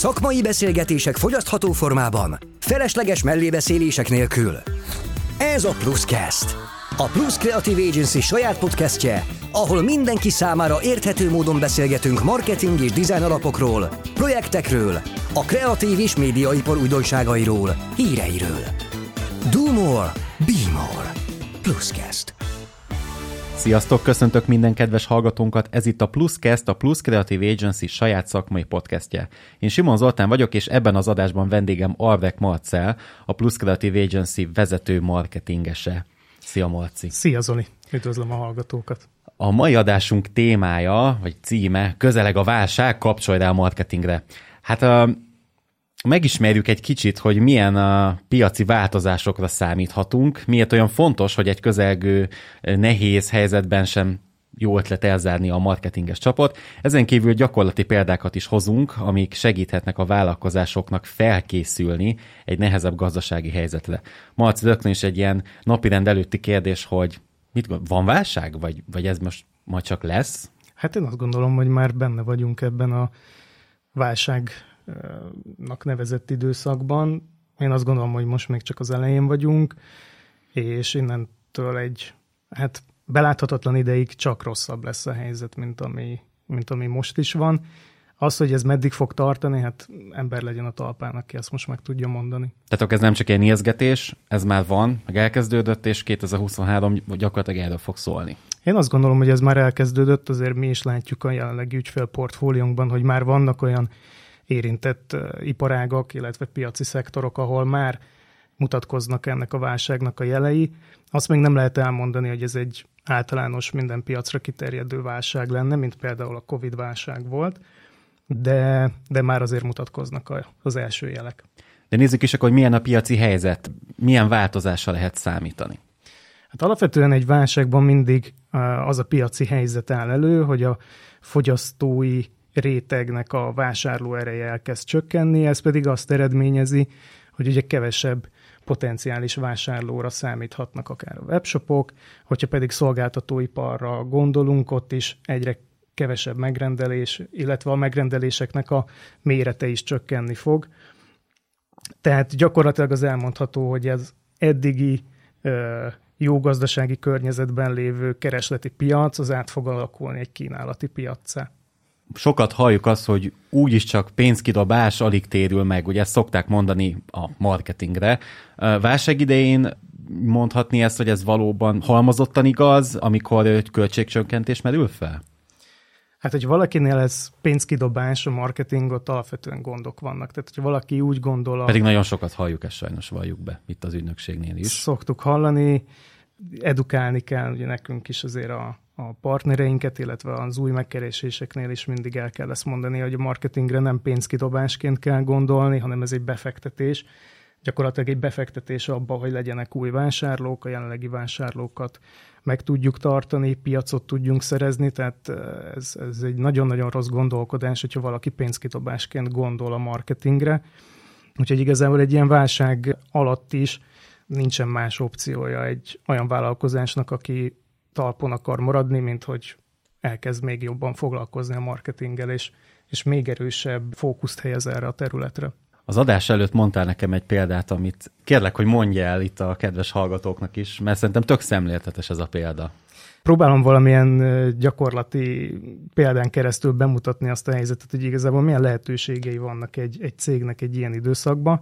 Szakmai beszélgetések fogyasztható formában, felesleges mellébeszélések nélkül. Ez a Pluscast. A Plus Creative Agency saját podcastje, ahol mindenki számára érthető módon beszélgetünk marketing és design alapokról, projektekről, a kreatív és médiaipar újdonságairól, híreiről. Do more, be more. Pluscast. Sziasztok, köszöntök minden kedves hallgatónkat, ez itt a Pluscast, a Plus Creative Agency saját szakmai podcastje. Én Simon Zoltán vagyok, és ebben az adásban vendégem Arvek Marcel, a Plus Creative Agency vezető marketingese. Szia Marci! Szia Zoli! Üdvözlöm a hallgatókat! A mai adásunk témája, vagy címe, közeleg a válság, kapcsolj a marketingre. Hát megismerjük egy kicsit, hogy milyen a piaci változásokra számíthatunk, miért olyan fontos, hogy egy közelgő nehéz helyzetben sem jó ötlet elzárni a marketinges csapot. Ezen kívül gyakorlati példákat is hozunk, amik segíthetnek a vállalkozásoknak felkészülni egy nehezebb gazdasági helyzetre. Marci, rögtön is egy ilyen napirend előtti kérdés, hogy mit van válság, vagy, vagy ez most majd csak lesz? Hát én azt gondolom, hogy már benne vagyunk ebben a válságnak nevezett időszakban. Én azt gondolom, hogy most még csak az elején vagyunk, és innentől egy, hát beláthatatlan ideig csak rosszabb lesz a helyzet, mint ami, mint ami most is van. Az, hogy ez meddig fog tartani, hát ember legyen a talpán, aki ezt most meg tudja mondani. Tehát ez nem csak egy ijeszgetés, ez már van, meg elkezdődött, és 2023 gyakorlatilag erről fog szólni. Én azt gondolom, hogy ez már elkezdődött, azért mi is látjuk a jelenlegi ügyfélportfóliónkban, hogy már vannak olyan érintett iparágak, illetve piaci szektorok, ahol már mutatkoznak ennek a válságnak a jelei. Azt még nem lehet elmondani, hogy ez egy általános minden piacra kiterjedő válság lenne, mint például a Covid válság volt, de, de már azért mutatkoznak az első jelek. De nézzük is akkor, hogy milyen a piaci helyzet, milyen változásra lehet számítani. Hát alapvetően egy válságban mindig az a piaci helyzet áll elő, hogy a fogyasztói rétegnek a vásárló ereje elkezd csökkenni, ez pedig azt eredményezi, hogy ugye kevesebb potenciális vásárlóra számíthatnak akár a webshopok, hogyha pedig szolgáltatóiparra gondolunk, ott is egyre kevesebb megrendelés, illetve a megrendeléseknek a mérete is csökkenni fog. Tehát gyakorlatilag az elmondható, hogy ez eddigi ö, jó gazdasági környezetben lévő keresleti piac, az át fog alakulni egy kínálati piacá sokat halljuk azt, hogy úgyis csak pénzkidobás alig térül meg, ugye ezt szokták mondani a marketingre. Válság idején mondhatni ezt, hogy ez valóban halmozottan igaz, amikor költségcsökkentés merül fel? Hát, hogy valakinél ez pénzkidobás, a marketingot alapvetően gondok vannak. Tehát, hogy valaki úgy gondol... A... Pedig nagyon sokat halljuk ezt sajnos, valljuk be, itt az ügynökségnél is. Szoktuk hallani, edukálni kell, ugye nekünk is azért a, a partnereinket, illetve az új megkereséseknél is mindig el kell ezt mondani, hogy a marketingre nem pénzkidobásként kell gondolni, hanem ez egy befektetés. Gyakorlatilag egy befektetés abba, hogy legyenek új vásárlók, a jelenlegi vásárlókat meg tudjuk tartani, piacot tudjunk szerezni, tehát ez, ez egy nagyon-nagyon rossz gondolkodás, hogyha valaki pénzkidobásként gondol a marketingre. Úgyhogy igazából egy ilyen válság alatt is nincsen más opciója egy olyan vállalkozásnak, aki talpon akar maradni, mint hogy elkezd még jobban foglalkozni a marketinggel, és, és még erősebb fókuszt helyez erre a területre. Az adás előtt mondtál nekem egy példát, amit kérlek, hogy mondja el itt a kedves hallgatóknak is, mert szerintem tök szemléltetes ez a példa. Próbálom valamilyen gyakorlati példán keresztül bemutatni azt a helyzetet, hogy igazából milyen lehetőségei vannak egy, egy cégnek egy ilyen időszakban.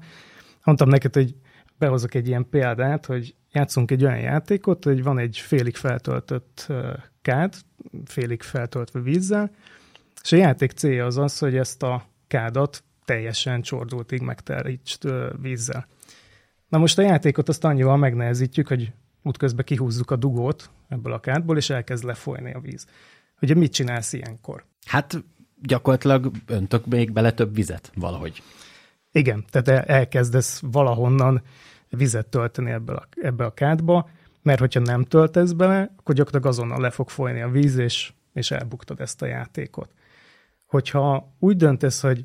Mondtam neked, hogy behozok egy ilyen példát, hogy játszunk egy olyan játékot, hogy van egy félig feltöltött kád, félig feltöltve vízzel, és a játék célja az az, hogy ezt a kádat teljesen csordultig megterítsd vízzel. Na most a játékot azt annyival megnehezítjük, hogy útközben kihúzzuk a dugót ebből a kádból, és elkezd lefolyni a víz. Ugye mit csinálsz ilyenkor? Hát gyakorlatilag öntök még bele több vizet valahogy. Igen, tehát elkezdesz valahonnan vizet tölteni ebbe a, ebbe a kádba, mert hogyha nem töltesz bele, akkor gyakorlatilag azonnal le fog folyni a víz, és, és elbuktad ezt a játékot. Hogyha úgy döntesz, hogy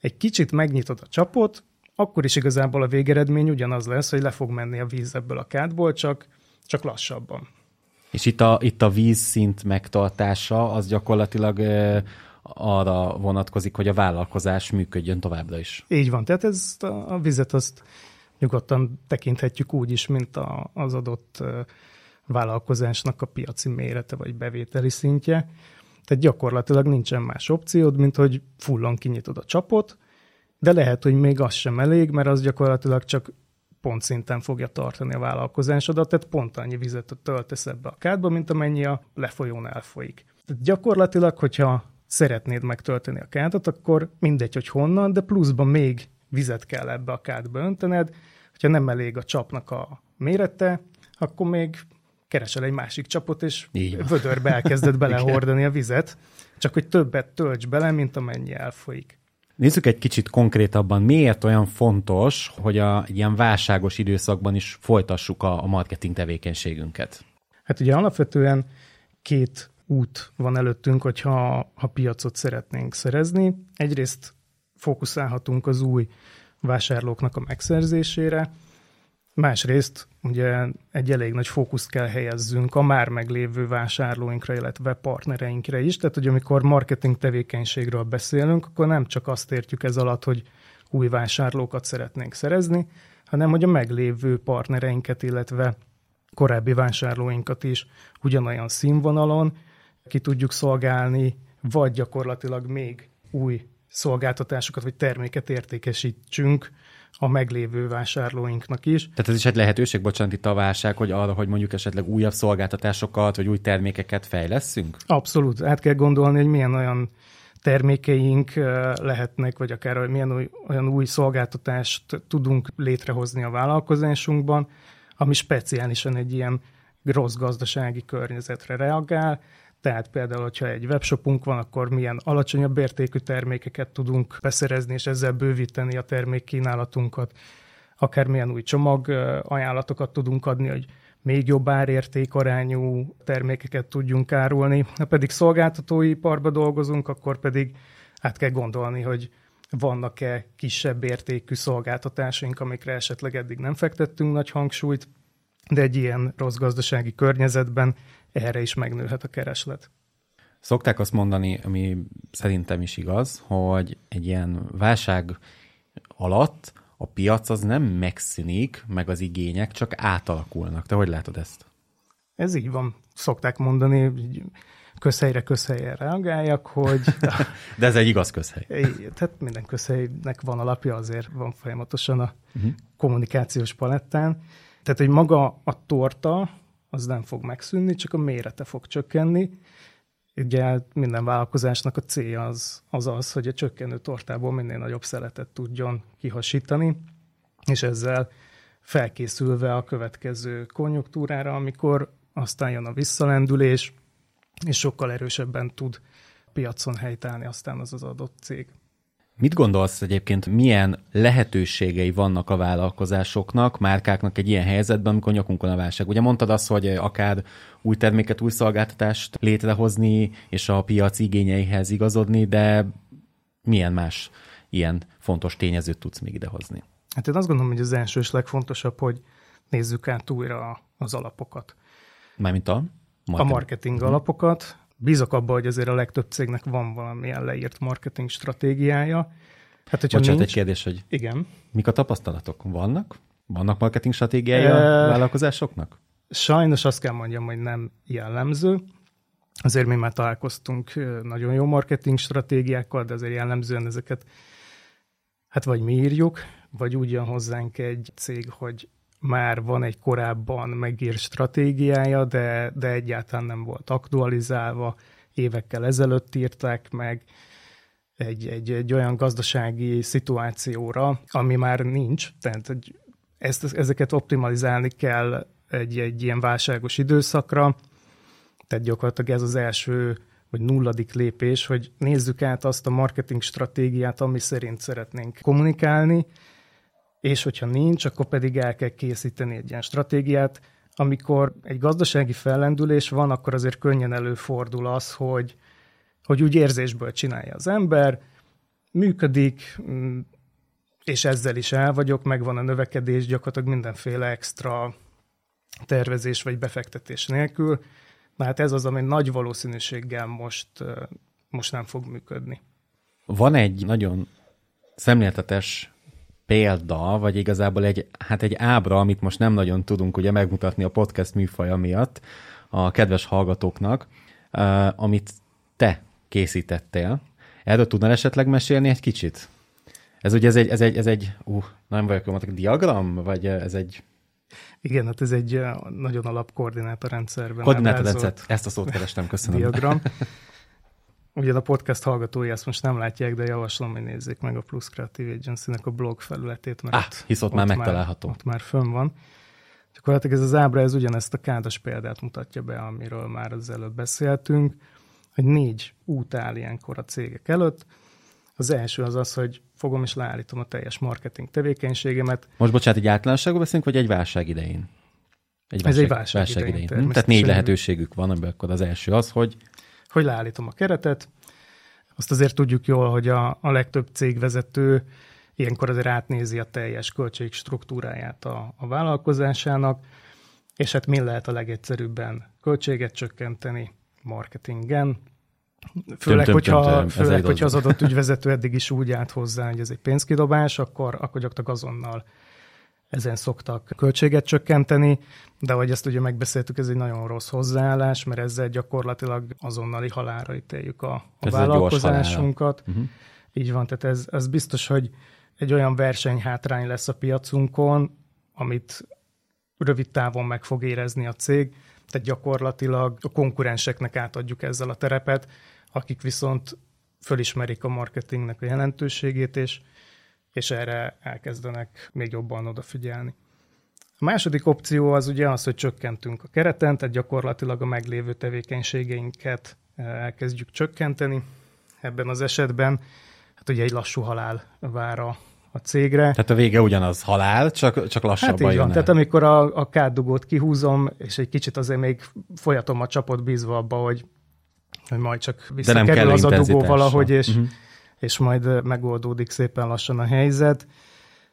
egy kicsit megnyitod a csapot, akkor is igazából a végeredmény ugyanaz lesz, hogy le fog menni a víz ebből a kádból, csak, csak lassabban. És itt a, itt a vízszint megtartása az gyakorlatilag arra vonatkozik, hogy a vállalkozás működjön továbbra is. Így van, tehát ez a, a vizet azt nyugodtan tekinthetjük úgy is, mint a, az adott vállalkozásnak a piaci mérete vagy bevételi szintje. Tehát gyakorlatilag nincsen más opciód, mint hogy fullon kinyitod a csapot, de lehet, hogy még az sem elég, mert az gyakorlatilag csak szinten fogja tartani a vállalkozásodat, tehát pont annyi vizet töltesz ebbe a kádba, mint amennyi a lefolyón elfolyik. Tehát gyakorlatilag, hogyha szeretnéd megtölteni a kádat, akkor mindegy, hogy honnan, de pluszban még vizet kell ebbe a kádba öntened. Hogyha nem elég a csapnak a mérete, akkor még keresel egy másik csapot, és vödörbe elkezded belehordani a vizet, csak hogy többet tölts bele, mint amennyi elfolyik. Nézzük egy kicsit konkrétabban, miért olyan fontos, hogy a ilyen válságos időszakban is folytassuk a, a marketing tevékenységünket? Hát ugye alapvetően két út van előttünk, hogyha ha piacot szeretnénk szerezni. Egyrészt fókuszálhatunk az új vásárlóknak a megszerzésére, Másrészt ugye egy elég nagy fókuszt kell helyezzünk a már meglévő vásárlóinkra, illetve partnereinkre is. Tehát, hogy amikor marketing tevékenységről beszélünk, akkor nem csak azt értjük ez alatt, hogy új vásárlókat szeretnénk szerezni, hanem hogy a meglévő partnereinket, illetve korábbi vásárlóinkat is ugyanolyan színvonalon ki tudjuk szolgálni, vagy gyakorlatilag még új szolgáltatásokat vagy terméket értékesítsünk a meglévő vásárlóinknak is. Tehát ez is egy lehetőség, bocsánat, itt a válság, hogy arra, hogy mondjuk esetleg újabb szolgáltatásokat, vagy új termékeket fejleszünk? Abszolút. Át kell gondolni, hogy milyen olyan termékeink lehetnek, vagy akár milyen új, olyan új szolgáltatást tudunk létrehozni a vállalkozásunkban, ami speciálisan egy ilyen rossz gazdasági környezetre reagál, tehát például, hogyha egy webshopunk van, akkor milyen alacsonyabb értékű termékeket tudunk beszerezni, és ezzel bővíteni a termékkínálatunkat, akár milyen új csomag ajánlatokat tudunk adni, hogy még jobb árértékarányú termékeket tudjunk árulni. Ha pedig szolgáltatói iparba dolgozunk, akkor pedig át kell gondolni, hogy vannak-e kisebb értékű szolgáltatásaink, amikre esetleg eddig nem fektettünk nagy hangsúlyt, de egy ilyen rossz gazdasági környezetben erre is megnőhet a kereslet. Szokták azt mondani, ami szerintem is igaz, hogy egy ilyen válság alatt a piac az nem megszűnik, meg az igények csak átalakulnak. Te hogy látod ezt? Ez így van. Szokták mondani, hogy közhelyre közhelyen reagáljak, hogy... De ez egy igaz közhely. Tehát minden közhelynek van alapja, azért van folyamatosan a uh-huh. kommunikációs palettán. Tehát, hogy maga a torta, az nem fog megszűnni, csak a mérete fog csökkenni. Ugye minden vállalkozásnak a célja az az, az hogy a csökkenő tortából minél nagyobb szeletet tudjon kihasítani, és ezzel felkészülve a következő konjunktúrára, amikor aztán jön a visszalendülés, és sokkal erősebben tud piacon helytállni aztán az az adott cég. Mit gondolsz egyébként, milyen lehetőségei vannak a vállalkozásoknak, márkáknak egy ilyen helyzetben, amikor nyakunkon a válság? Ugye mondtad azt, hogy akár új terméket, új szolgáltatást létrehozni, és a piac igényeihez igazodni, de milyen más ilyen fontos tényezőt tudsz még idehozni? Hát én azt gondolom, hogy az első és legfontosabb, hogy nézzük át újra az alapokat. Mármint a? Marketing. A marketing alapokat, bízok abban, hogy azért a legtöbb cégnek van valamilyen leírt marketing stratégiája. Hát, hogyha Bocsánat, nincs... egy kérdés, hogy Igen. mik a tapasztalatok? Vannak? Vannak marketing stratégiája e... a vállalkozásoknak? Sajnos azt kell mondjam, hogy nem jellemző. Azért mi már találkoztunk nagyon jó marketing stratégiákkal, de azért jellemzően ezeket hát vagy mi írjuk, vagy úgy jön hozzánk egy cég, hogy már van egy korábban megírt stratégiája, de, de egyáltalán nem volt aktualizálva, évekkel ezelőtt írták meg egy, egy, egy olyan gazdasági szituációra, ami már nincs, tehát hogy ezt, ezeket optimalizálni kell egy, egy ilyen válságos időszakra, tehát gyakorlatilag ez az első vagy nulladik lépés, hogy nézzük át azt a marketing stratégiát, ami szerint szeretnénk kommunikálni, és hogyha nincs, akkor pedig el kell készíteni egy ilyen stratégiát. Amikor egy gazdasági fellendülés van, akkor azért könnyen előfordul az, hogy, hogy úgy érzésből csinálja az ember, működik, mm, és ezzel is el vagyok, megvan a növekedés gyakorlatilag mindenféle extra tervezés vagy befektetés nélkül. Na hát ez az, ami nagy valószínűséggel most most nem fog működni. Van egy nagyon szemléltetes példa, vagy igazából egy, hát egy ábra, amit most nem nagyon tudunk ugye megmutatni a podcast műfaja miatt a kedves hallgatóknak, amit te készítettél. Erről tudnál esetleg mesélni egy kicsit? Ez ugye ez egy, ez egy, ez egy uh, nem vagyok mondok, diagram, vagy ez egy... Igen, hát ez egy nagyon alap koordinátorrendszerben. Koordinátorrendszer, ezt a szót kerestem, köszönöm. Diagram. Ugye a podcast hallgatói ezt most nem látják, de javaslom, hogy nézzék meg a Plus Creative Agency-nek a blog felületét, mert ah, hisz ott, ott már megtalálható. Már, ott már fönn van. Gyakorlatilag ez az ábra, ez ugyanezt a kádas példát mutatja be, amiről már az előbb beszéltünk, hogy négy út áll ilyenkor a cégek előtt. Az első az az, hogy fogom és leállítom a teljes marketing tevékenységemet. Most bocsánat, egy általánosságban beszélünk, vagy egy válság idején? Egy válság, Ez egy válság, válság idején. idején. Tehát négy lehetőségük van, ebből akkor az első az, hogy hogy leállítom a keretet. Azt azért tudjuk jól, hogy a, a legtöbb cégvezető ilyenkor azért átnézi a teljes költség struktúráját a, a vállalkozásának, és hát mi lehet a legegyszerűbben költséget csökkenteni marketingen, Főleg, töm, hogyha, töm, töm, főleg hogyha az adott ügyvezető eddig is úgy állt hozzá, hogy ez egy pénzkidobás, akkor, akkor gyakorlatilag azonnal ezen szoktak költséget csökkenteni, de ahogy ezt ugye megbeszéltük, ez egy nagyon rossz hozzáállás, mert ezzel gyakorlatilag azonnali halára ítéljük a, a vállalkozásunkat. Uh-huh. Így van, tehát ez, ez biztos, hogy egy olyan versenyhátrány lesz a piacunkon, amit rövid távon meg fog érezni a cég, tehát gyakorlatilag a konkurenseknek átadjuk ezzel a terepet, akik viszont fölismerik a marketingnek a jelentőségét, és és erre elkezdenek még jobban odafigyelni. A második opció az ugye az, hogy csökkentünk a kereten, tehát gyakorlatilag a meglévő tevékenységeinket eh, elkezdjük csökkenteni. Ebben az esetben hát ugye egy lassú halál vár a, a cégre. Tehát a vége ugyanaz halál, csak, csak lassabban hát így van. Tehát amikor a, a kárdugót kihúzom, és egy kicsit azért még folyatom a csapot bízva abba, hogy, hogy majd csak visszakerül az a dugó valahogy, és, uh-huh és majd megoldódik szépen lassan a helyzet,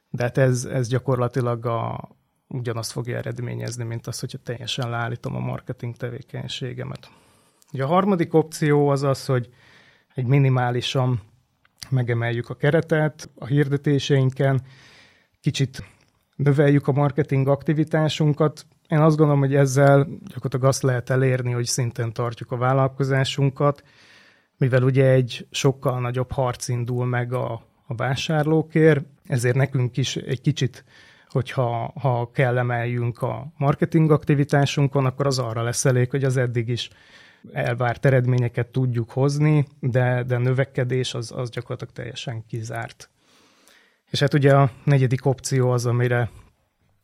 de hát ez, ez gyakorlatilag a, ugyanazt fogja eredményezni, mint az, hogyha teljesen leállítom a marketing tevékenységemet. Ugye a harmadik opció az az, hogy egy minimálisan megemeljük a keretet a hirdetéseinken, kicsit növeljük a marketing aktivitásunkat. Én azt gondolom, hogy ezzel gyakorlatilag azt lehet elérni, hogy szinten tartjuk a vállalkozásunkat, mivel ugye egy sokkal nagyobb harc indul meg a, a vásárlókért, ezért nekünk is egy kicsit, hogyha ha kell emeljünk a marketing aktivitásunkon, akkor az arra lesz elég, hogy az eddig is elvárt eredményeket tudjuk hozni, de, de növekedés az, az gyakorlatilag teljesen kizárt. És hát ugye a negyedik opció az, amire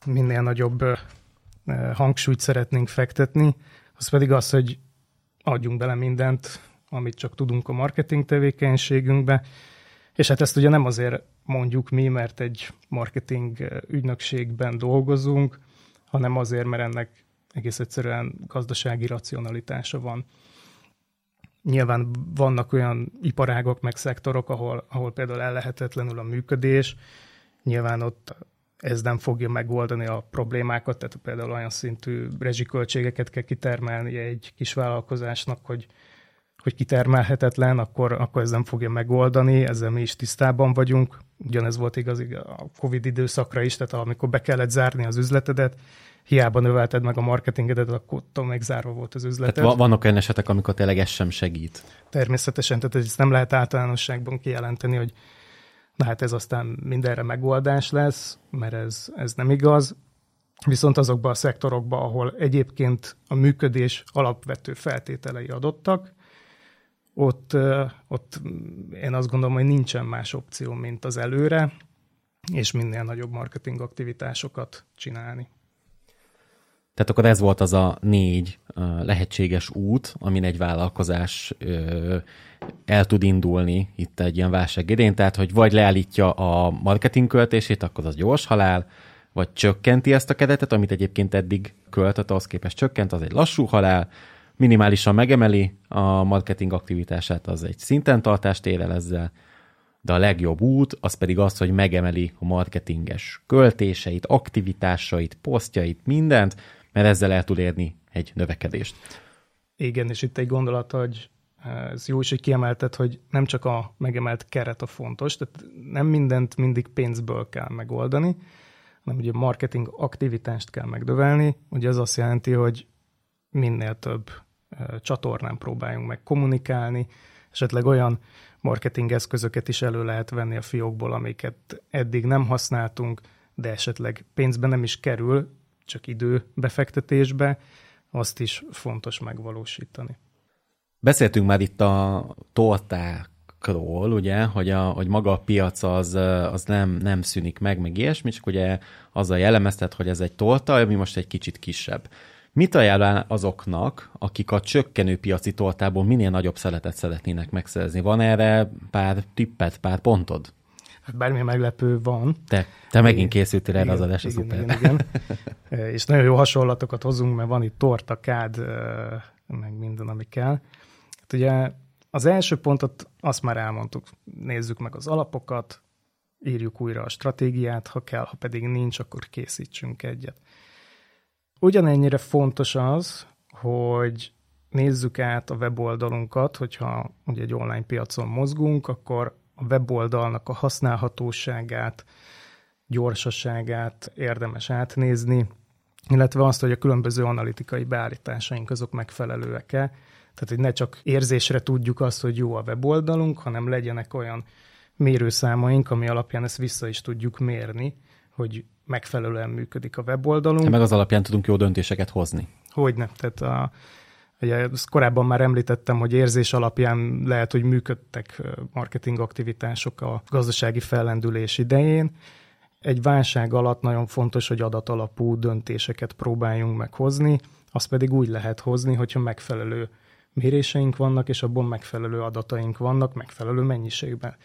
minél nagyobb hangsúlyt szeretnénk fektetni, az pedig az, hogy adjunk bele mindent amit csak tudunk a marketing tevékenységünkbe, és hát ezt ugye nem azért mondjuk mi, mert egy marketing ügynökségben dolgozunk, hanem azért, mert ennek egész egyszerűen gazdasági racionalitása van. Nyilván vannak olyan iparágok, meg szektorok, ahol, ahol például ellehetetlenül a működés, nyilván ott ez nem fogja megoldani a problémákat, tehát például olyan szintű rezsiköltségeket kell kitermelni egy kis vállalkozásnak, hogy hogy kitermelhetetlen, akkor, akkor ez nem fogja megoldani, ezzel mi is tisztában vagyunk. Ugyanez volt igaz a Covid időszakra is, tehát amikor be kellett zárni az üzletedet, hiába növelted meg a marketingedet, akkor még zárva volt az üzleted. Tehát vannak olyan esetek, amikor tényleg ez sem segít. Természetesen, tehát ezt nem lehet általánosságban kijelenteni, hogy na hát ez aztán mindenre megoldás lesz, mert ez, ez nem igaz. Viszont azokban a szektorokban, ahol egyébként a működés alapvető feltételei adottak, ott, ott én azt gondolom, hogy nincsen más opció, mint az előre, és minél nagyobb marketing aktivitásokat csinálni. Tehát akkor ez volt az a négy lehetséges út, amin egy vállalkozás el tud indulni itt egy ilyen válság idén, tehát hogy vagy leállítja a marketing költését, akkor az gyors halál, vagy csökkenti ezt a keretet, amit egyébként eddig költött, az képest csökkent, az egy lassú halál, minimálisan megemeli a marketing aktivitását, az egy szinten tartást ér el ezzel, de a legjobb út az pedig az, hogy megemeli a marketinges költéseit, aktivitásait, posztjait, mindent, mert ezzel el tud érni egy növekedést. Igen, és itt egy gondolat, hogy ez jó is, hogy kiemelted, hogy nem csak a megemelt keret a fontos, tehát nem mindent mindig pénzből kell megoldani, hanem ugye marketing aktivitást kell megdövelni, ugye az azt jelenti, hogy minél több csatornán próbáljunk meg kommunikálni, esetleg olyan marketing eszközöket is elő lehet venni a fiókból, amiket eddig nem használtunk, de esetleg pénzbe nem is kerül, csak idő befektetésbe, azt is fontos megvalósítani. Beszéltünk már itt a tortákról, ugye, hogy, a, hogy maga a piac az, az nem, nem szűnik meg, meg ilyesmi, csak ugye azzal jellemeztet, hogy ez egy torta, ami most egy kicsit kisebb. Mit ajánlál azoknak, akik a csökkenő piaci tortából minél nagyobb szeletet szeretnének megszerezni? Van erre pár tippet, pár pontod? Hát bármilyen meglepő van. Te, te megint készültél erre az adásra, szuper. Igen, igen. És nagyon jó hasonlatokat hozunk, mert van itt torta, kád, meg minden, ami kell. Hát ugye az első pontot azt már elmondtuk. Nézzük meg az alapokat, írjuk újra a stratégiát, ha kell, ha pedig nincs, akkor készítsünk egyet. Ugyanennyire fontos az, hogy nézzük át a weboldalunkat, hogyha ugye egy online piacon mozgunk, akkor a weboldalnak a használhatóságát, gyorsaságát érdemes átnézni, illetve azt, hogy a különböző analitikai beállításaink azok megfelelőek-e. Tehát, hogy ne csak érzésre tudjuk azt, hogy jó a weboldalunk, hanem legyenek olyan mérőszámaink, ami alapján ezt vissza is tudjuk mérni, hogy megfelelően működik a weboldalunk. Meg az alapján tudunk jó döntéseket hozni. Hogyne. Tehát a, ugye ezt korábban már említettem, hogy érzés alapján lehet, hogy működtek marketing aktivitások a gazdasági fellendülés idején. Egy válság alatt nagyon fontos, hogy adatalapú döntéseket próbáljunk meghozni, azt pedig úgy lehet hozni, hogyha megfelelő méréseink vannak, és abban megfelelő adataink vannak, megfelelő mennyiségben.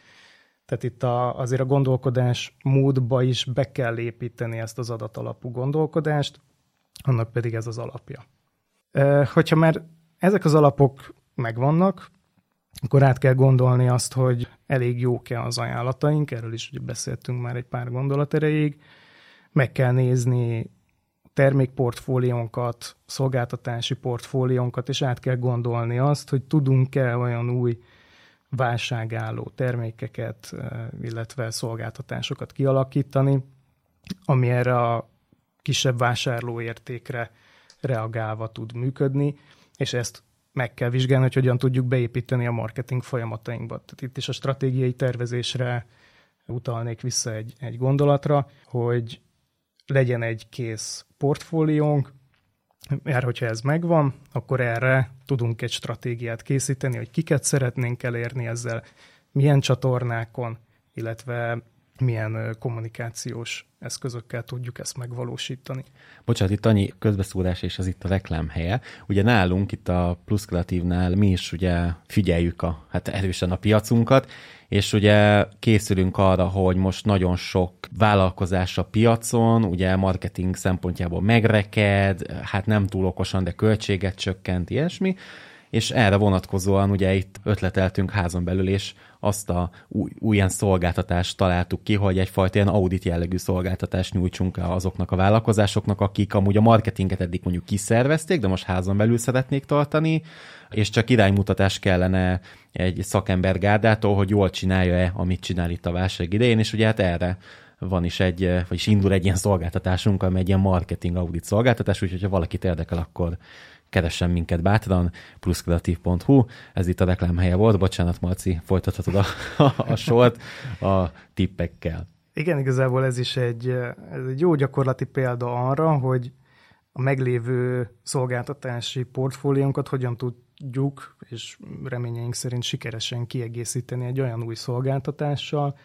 Tehát itt a, azért a gondolkodás módba is be kell építeni ezt az adatalapú gondolkodást, annak pedig ez az alapja. Hogyha már ezek az alapok megvannak, akkor át kell gondolni azt, hogy elég jók-e az ajánlataink, erről is ugye beszéltünk már egy pár gondolat erejéig, meg kell nézni termékportfóliónkat, szolgáltatási portfóliónkat, és át kell gondolni azt, hogy tudunk-e olyan új válságálló termékeket, illetve szolgáltatásokat kialakítani, ami erre a kisebb vásárlóértékre reagálva tud működni, és ezt meg kell vizsgálni, hogy hogyan tudjuk beépíteni a marketing folyamatainkba. Tehát itt is a stratégiai tervezésre utalnék vissza egy, egy gondolatra, hogy legyen egy kész portfóliónk, mert hogyha ez megvan, akkor erre tudunk egy stratégiát készíteni, hogy kiket szeretnénk elérni ezzel, milyen csatornákon, illetve milyen kommunikációs eszközökkel tudjuk ezt megvalósítani. Bocsánat, itt annyi közbeszólás, és ez itt a reklám helye. Ugye nálunk, itt a Plus Kreatívnál mi is ugye figyeljük a, hát erősen a piacunkat, és ugye készülünk arra, hogy most nagyon sok vállalkozás a piacon, ugye marketing szempontjából megreked, hát nem túl okosan, de költséget csökkent, ilyesmi, és erre vonatkozóan ugye itt ötleteltünk házon belül, és azt a új, új ilyen szolgáltatást találtuk ki, hogy egyfajta ilyen audit jellegű szolgáltatást nyújtsunk azoknak a vállalkozásoknak, akik amúgy a marketinget eddig mondjuk kiszervezték, de most házon belül szeretnék tartani, és csak iránymutatás kellene egy szakember gárdától, hogy jól csinálja-e, amit csinál itt a válság idején, és ugye hát erre van is egy, vagyis indul egy ilyen szolgáltatásunk, ami egy ilyen marketing audit szolgáltatás, úgyhogy ha valakit érdekel, akkor keressen minket bátran, pluszkreatív.hu, ez itt a reklámhelye volt, bocsánat Marci, folytathatod a, a, a sort a tippekkel. Igen, igazából ez is egy, ez egy jó gyakorlati példa arra, hogy a meglévő szolgáltatási portfóliónkat hogyan tudjuk, és reményeink szerint sikeresen kiegészíteni egy olyan új szolgáltatással,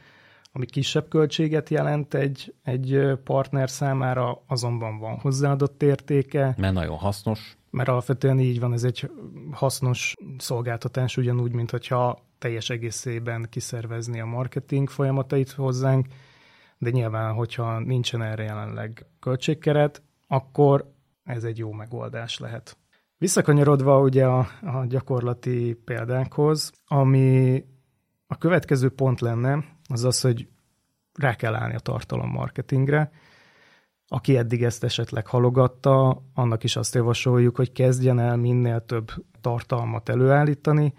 ami kisebb költséget jelent egy, egy partner számára, azonban van hozzáadott értéke. Mert nagyon hasznos mert alapvetően így van, ez egy hasznos szolgáltatás, ugyanúgy, mint hogyha teljes egészében kiszervezni a marketing folyamatait hozzánk, de nyilván, hogyha nincsen erre jelenleg költségkeret, akkor ez egy jó megoldás lehet. Visszakanyarodva ugye a, a gyakorlati példákhoz, ami a következő pont lenne, az az, hogy rá kell állni a tartalom marketingre, aki eddig ezt esetleg halogatta, annak is azt javasoljuk, hogy kezdjen el minél több tartalmat előállítani,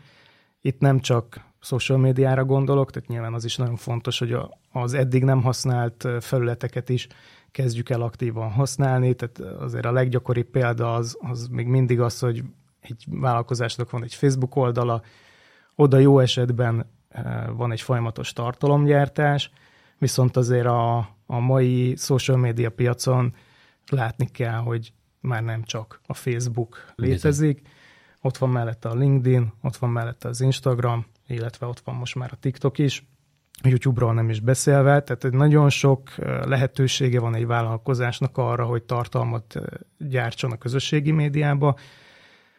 Itt nem csak social médiára gondolok, tehát nyilván az is nagyon fontos, hogy az eddig nem használt felületeket is kezdjük el aktívan használni, tehát azért a leggyakoribb példa az, az még mindig az, hogy egy vállalkozásnak van egy Facebook oldala, oda jó esetben van egy folyamatos tartalomgyártás, viszont azért a, a mai social media piacon látni kell, hogy már nem csak a Facebook létezik, ott van mellette a LinkedIn, ott van mellette az Instagram, illetve ott van most már a TikTok is, YouTube-ról nem is beszélve, tehát nagyon sok lehetősége van egy vállalkozásnak arra, hogy tartalmat gyártson a közösségi médiába.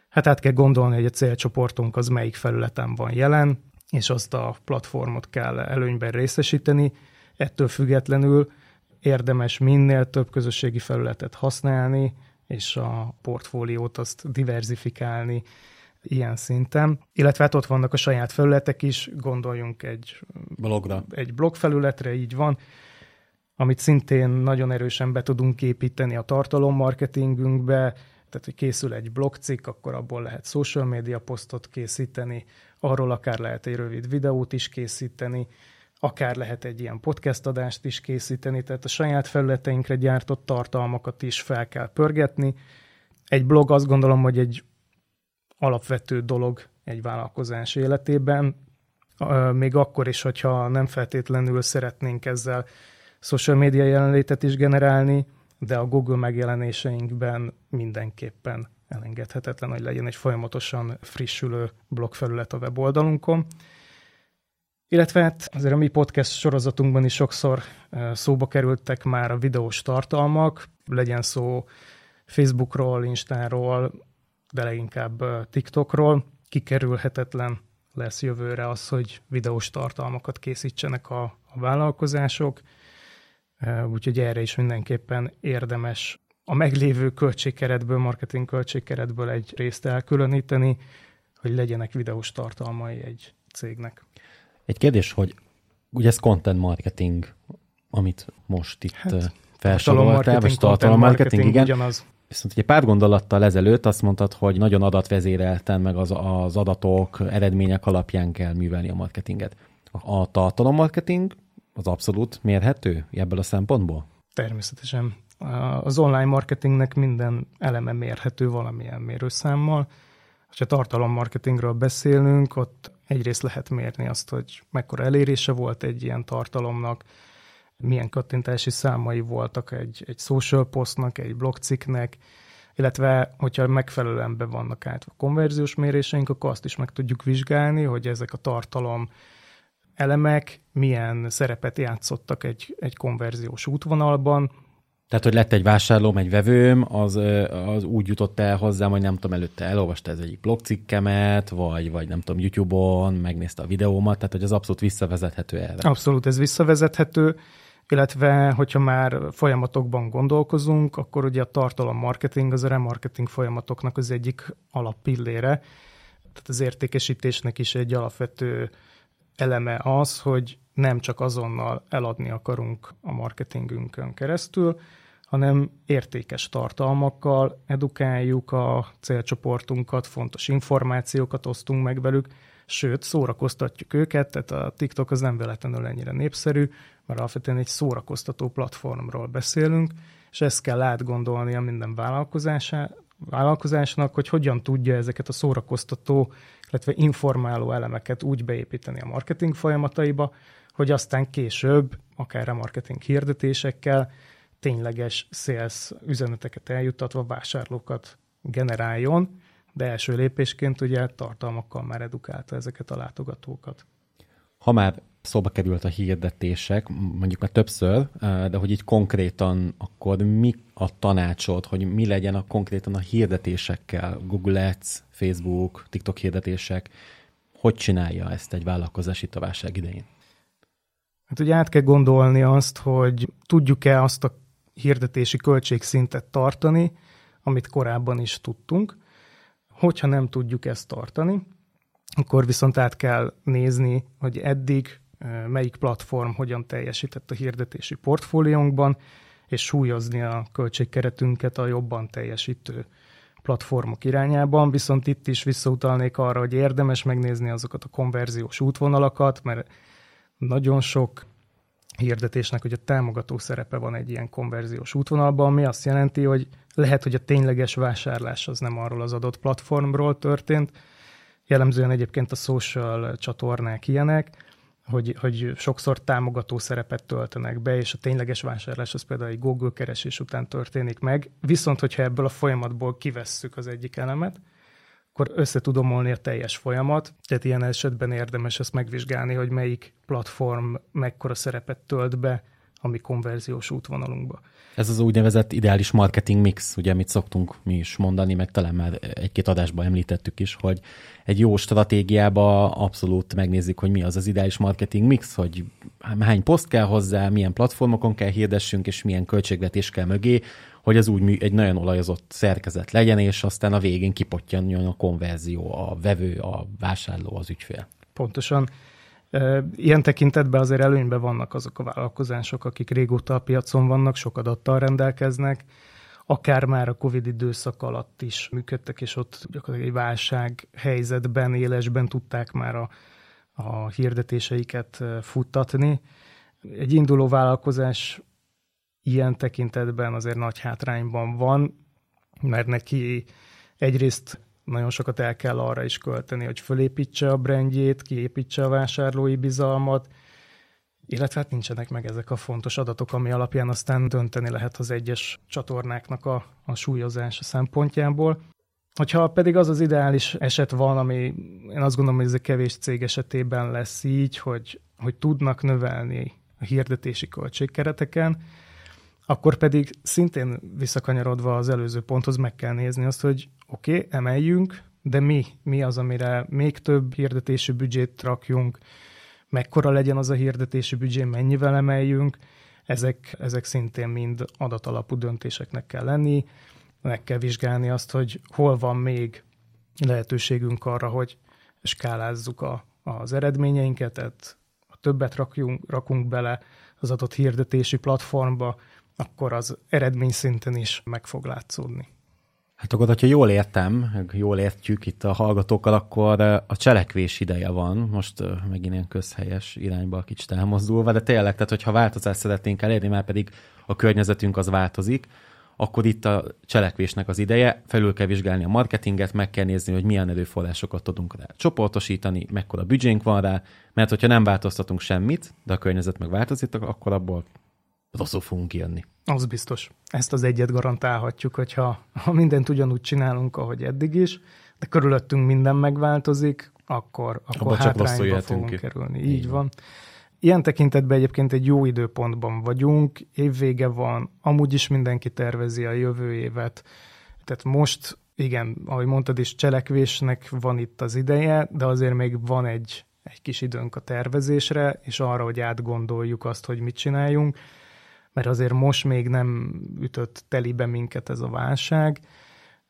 Hát át kell gondolni, hogy a célcsoportunk az melyik felületen van jelen, és azt a platformot kell előnyben részesíteni. Ettől függetlenül érdemes minél több közösségi felületet használni, és a portfóliót azt diversifikálni ilyen szinten. Illetve hát ott vannak a saját felületek is, gondoljunk egy blogra. Egy blog felületre, így van, amit szintén nagyon erősen be tudunk építeni a tartalommarketingünkbe, tehát, hogy készül egy blogcikk, akkor abból lehet social media posztot készíteni, arról akár lehet egy rövid videót is készíteni, akár lehet egy ilyen podcast adást is készíteni, tehát a saját felületeinkre gyártott tartalmakat is fel kell pörgetni. Egy blog azt gondolom, hogy egy alapvető dolog egy vállalkozás életében, még akkor is, hogyha nem feltétlenül szeretnénk ezzel social media jelenlétet is generálni, de a Google megjelenéseinkben mindenképpen elengedhetetlen, hogy legyen egy folyamatosan frissülő blogfelület a weboldalunkon. Illetve hát azért a mi podcast sorozatunkban is sokszor szóba kerültek már a videós tartalmak, legyen szó Facebookról, Instáról, de leginkább TikTokról. Kikerülhetetlen lesz jövőre az, hogy videós tartalmakat készítsenek a, a vállalkozások, úgyhogy erre is mindenképpen érdemes a meglévő költségkeretből, marketing költségkeretből egy részt elkülöníteni, hogy legyenek videós tartalmai egy cégnek. Egy kérdés, hogy ugye ez content marketing, amit most itt hát, felsoroltál, vagy tartalom marketing, igen. Ugyanaz. Viszont egy pár gondolattal ezelőtt azt mondtad, hogy nagyon adatvezérelten, meg az, az adatok, eredmények alapján kell művelni a marketinget. A tartalommarketing az abszolút mérhető ebből a szempontból? Természetesen. Az online marketingnek minden eleme mérhető valamilyen mérőszámmal. Ha tartalommarketingről beszélünk, ott egyrészt lehet mérni azt, hogy mekkora elérése volt egy ilyen tartalomnak, milyen kattintási számai voltak egy, egy social postnak, egy blogcikknek, illetve hogyha megfelelően be vannak át a konverziós méréseink, akkor azt is meg tudjuk vizsgálni, hogy ezek a tartalom elemek milyen szerepet játszottak egy, egy konverziós útvonalban, tehát, hogy lett egy vásárlóm, egy vevőm, az, az úgy jutott el hozzám, hogy nem tudom, előtte elolvasta ez egyik blogcikkemet, vagy, vagy nem tudom, YouTube-on, megnézte a videómat, tehát, hogy az abszolút visszavezethető erre. Abszolút, ez visszavezethető illetve hogyha már folyamatokban gondolkozunk, akkor ugye a tartalom marketing az a remarketing folyamatoknak az egyik alappillére. Tehát az értékesítésnek is egy alapvető eleme az, hogy nem csak azonnal eladni akarunk a marketingünkön keresztül, hanem értékes tartalmakkal edukáljuk a célcsoportunkat, fontos információkat osztunk meg velük, sőt, szórakoztatjuk őket, tehát a TikTok az nem véletlenül ennyire népszerű, mert alapvetően egy szórakoztató platformról beszélünk, és ezt kell átgondolni a minden vállalkozásnak, hogy hogyan tudja ezeket a szórakoztató, illetve informáló elemeket úgy beépíteni a marketing folyamataiba, hogy aztán később, akár a marketing hirdetésekkel, tényleges sales üzeneteket eljutatva vásárlókat generáljon, de első lépésként ugye tartalmakkal már edukálta ezeket a látogatókat. Ha már szóba került a hirdetések, mondjuk már többször, de hogy így konkrétan akkor mi a tanácsod, hogy mi legyen a konkrétan a hirdetésekkel, Google Ads, Facebook, TikTok hirdetések, hogy csinálja ezt egy vállalkozás itt a válság idején? Hát ugye át kell gondolni azt, hogy tudjuk-e azt a hirdetési költségszintet tartani, amit korábban is tudtunk. Hogyha nem tudjuk ezt tartani, akkor viszont át kell nézni, hogy eddig melyik platform hogyan teljesített a hirdetési portfóliónkban, és súlyozni a költségkeretünket a jobban teljesítő platformok irányában, viszont itt is visszautalnék arra, hogy érdemes megnézni azokat a konverziós útvonalakat, mert nagyon sok hirdetésnek, hogy a támogató szerepe van egy ilyen konverziós útvonalban, ami azt jelenti, hogy lehet, hogy a tényleges vásárlás az nem arról az adott platformról történt, jellemzően egyébként a social csatornák ilyenek, hogy, hogy sokszor támogató szerepet töltenek be, és a tényleges vásárlás az például egy Google keresés után történik meg. Viszont, hogyha ebből a folyamatból kivesszük az egyik elemet, akkor össze tudom a teljes folyamat, tehát ilyen esetben érdemes ezt megvizsgálni, hogy melyik platform mekkora szerepet tölt be a mi konverziós útvonalunkba. Ez az úgynevezett ideális marketing mix, ugye, amit szoktunk mi is mondani, meg talán már egy-két adásban említettük is, hogy egy jó stratégiába abszolút megnézzük, hogy mi az az ideális marketing mix, hogy hány poszt kell hozzá, milyen platformokon kell hirdessünk, és milyen költségvetés kell mögé, hogy az úgy egy nagyon olajozott szerkezet legyen, és aztán a végén kipottyanjon a konverzió, a vevő, a vásárló, az ügyfél. Pontosan. Ilyen tekintetben azért előnyben vannak azok a vállalkozások, akik régóta a piacon vannak, sok adattal rendelkeznek, akár már a Covid időszak alatt is működtek, és ott gyakorlatilag egy válság helyzetben, élesben tudták már a, a hirdetéseiket futtatni. Egy induló vállalkozás ilyen tekintetben azért nagy hátrányban van, mert neki egyrészt nagyon sokat el kell arra is költeni, hogy fölépítse a brandjét, kiépítse a vásárlói bizalmat, illetve hát nincsenek meg ezek a fontos adatok, ami alapján aztán dönteni lehet az egyes csatornáknak a, a súlyozása szempontjából. Hogyha pedig az az ideális eset van, ami én azt gondolom, hogy ez a kevés cég esetében lesz így, hogy, hogy tudnak növelni a hirdetési költségkereteken, akkor pedig szintén visszakanyarodva az előző ponthoz meg kell nézni azt, hogy oké, okay, emeljünk, de mi? Mi az, amire még több hirdetési büdzsét rakjunk, mekkora legyen az a hirdetési büdzsé, mennyivel emeljünk, ezek, ezek szintén mind adatalapú döntéseknek kell lenni, meg kell vizsgálni azt, hogy hol van még lehetőségünk arra, hogy skálázzuk a, az eredményeinket, tehát ha többet rakjunk, rakunk bele az adott hirdetési platformba, akkor az eredmény szinten is meg fog látszódni. Hát akkor, hogyha jól értem, jól értjük itt a hallgatókkal, akkor a cselekvés ideje van, most megint ilyen közhelyes irányba kicsit elmozdulva, de tényleg, tehát hogyha változást szeretnénk elérni, már pedig a környezetünk az változik, akkor itt a cselekvésnek az ideje, felül kell vizsgálni a marketinget, meg kell nézni, hogy milyen erőforrásokat tudunk rá csoportosítani, mekkora büdzsénk van rá, mert hogyha nem változtatunk semmit, de a környezet meg változik, akkor abból rosszul fogunk jönni. Az biztos. Ezt az egyet garantálhatjuk, hogyha ha mindent ugyanúgy csinálunk, ahogy eddig is, de körülöttünk minden megváltozik, akkor, akkor hátrányba fogunk ki. kerülni. Így, Így van. van. Ilyen tekintetben egyébként egy jó időpontban vagyunk, évvége van, amúgy is mindenki tervezi a jövő évet. Tehát most, igen, ahogy mondtad is, cselekvésnek van itt az ideje, de azért még van egy, egy kis időnk a tervezésre, és arra, hogy átgondoljuk azt, hogy mit csináljunk mert azért most még nem ütött telibe minket ez a válság,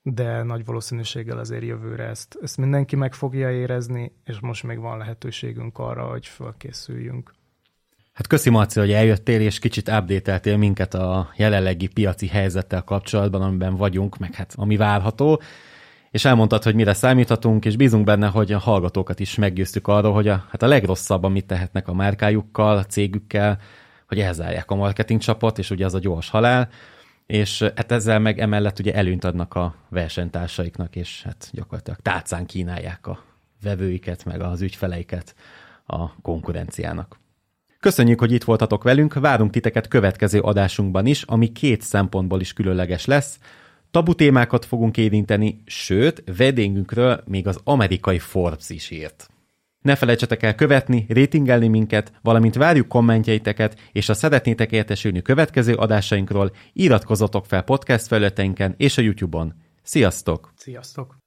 de nagy valószínűséggel azért jövőre ezt, ezt mindenki meg fogja érezni, és most még van lehetőségünk arra, hogy fölkészüljünk. Hát köszi Marci, hogy eljöttél, és kicsit update minket a jelenlegi piaci helyzettel kapcsolatban, amiben vagyunk, meg hát ami várható, és elmondtad, hogy mire számíthatunk, és bízunk benne, hogy a hallgatókat is meggyőztük arról, hogy a, hát a legrosszabb, amit tehetnek a márkájukkal, a cégükkel, hogy elzárják a marketing csapot, és ugye az a gyors halál, és hát ezzel meg emellett ugye előnyt adnak a versenytársaiknak, és hát gyakorlatilag tálcán kínálják a vevőiket, meg az ügyfeleiket a konkurenciának. Köszönjük, hogy itt voltatok velünk, várunk titeket következő adásunkban is, ami két szempontból is különleges lesz. Tabu témákat fogunk érinteni, sőt, vedényünkről még az amerikai Forbes is írt. Ne felejtsetek el követni, rétingelni minket, valamint várjuk kommentjeiteket, és ha szeretnétek értesülni következő adásainkról, iratkozzatok fel podcast felületeinken és a YouTube-on. Sziasztok! Sziasztok!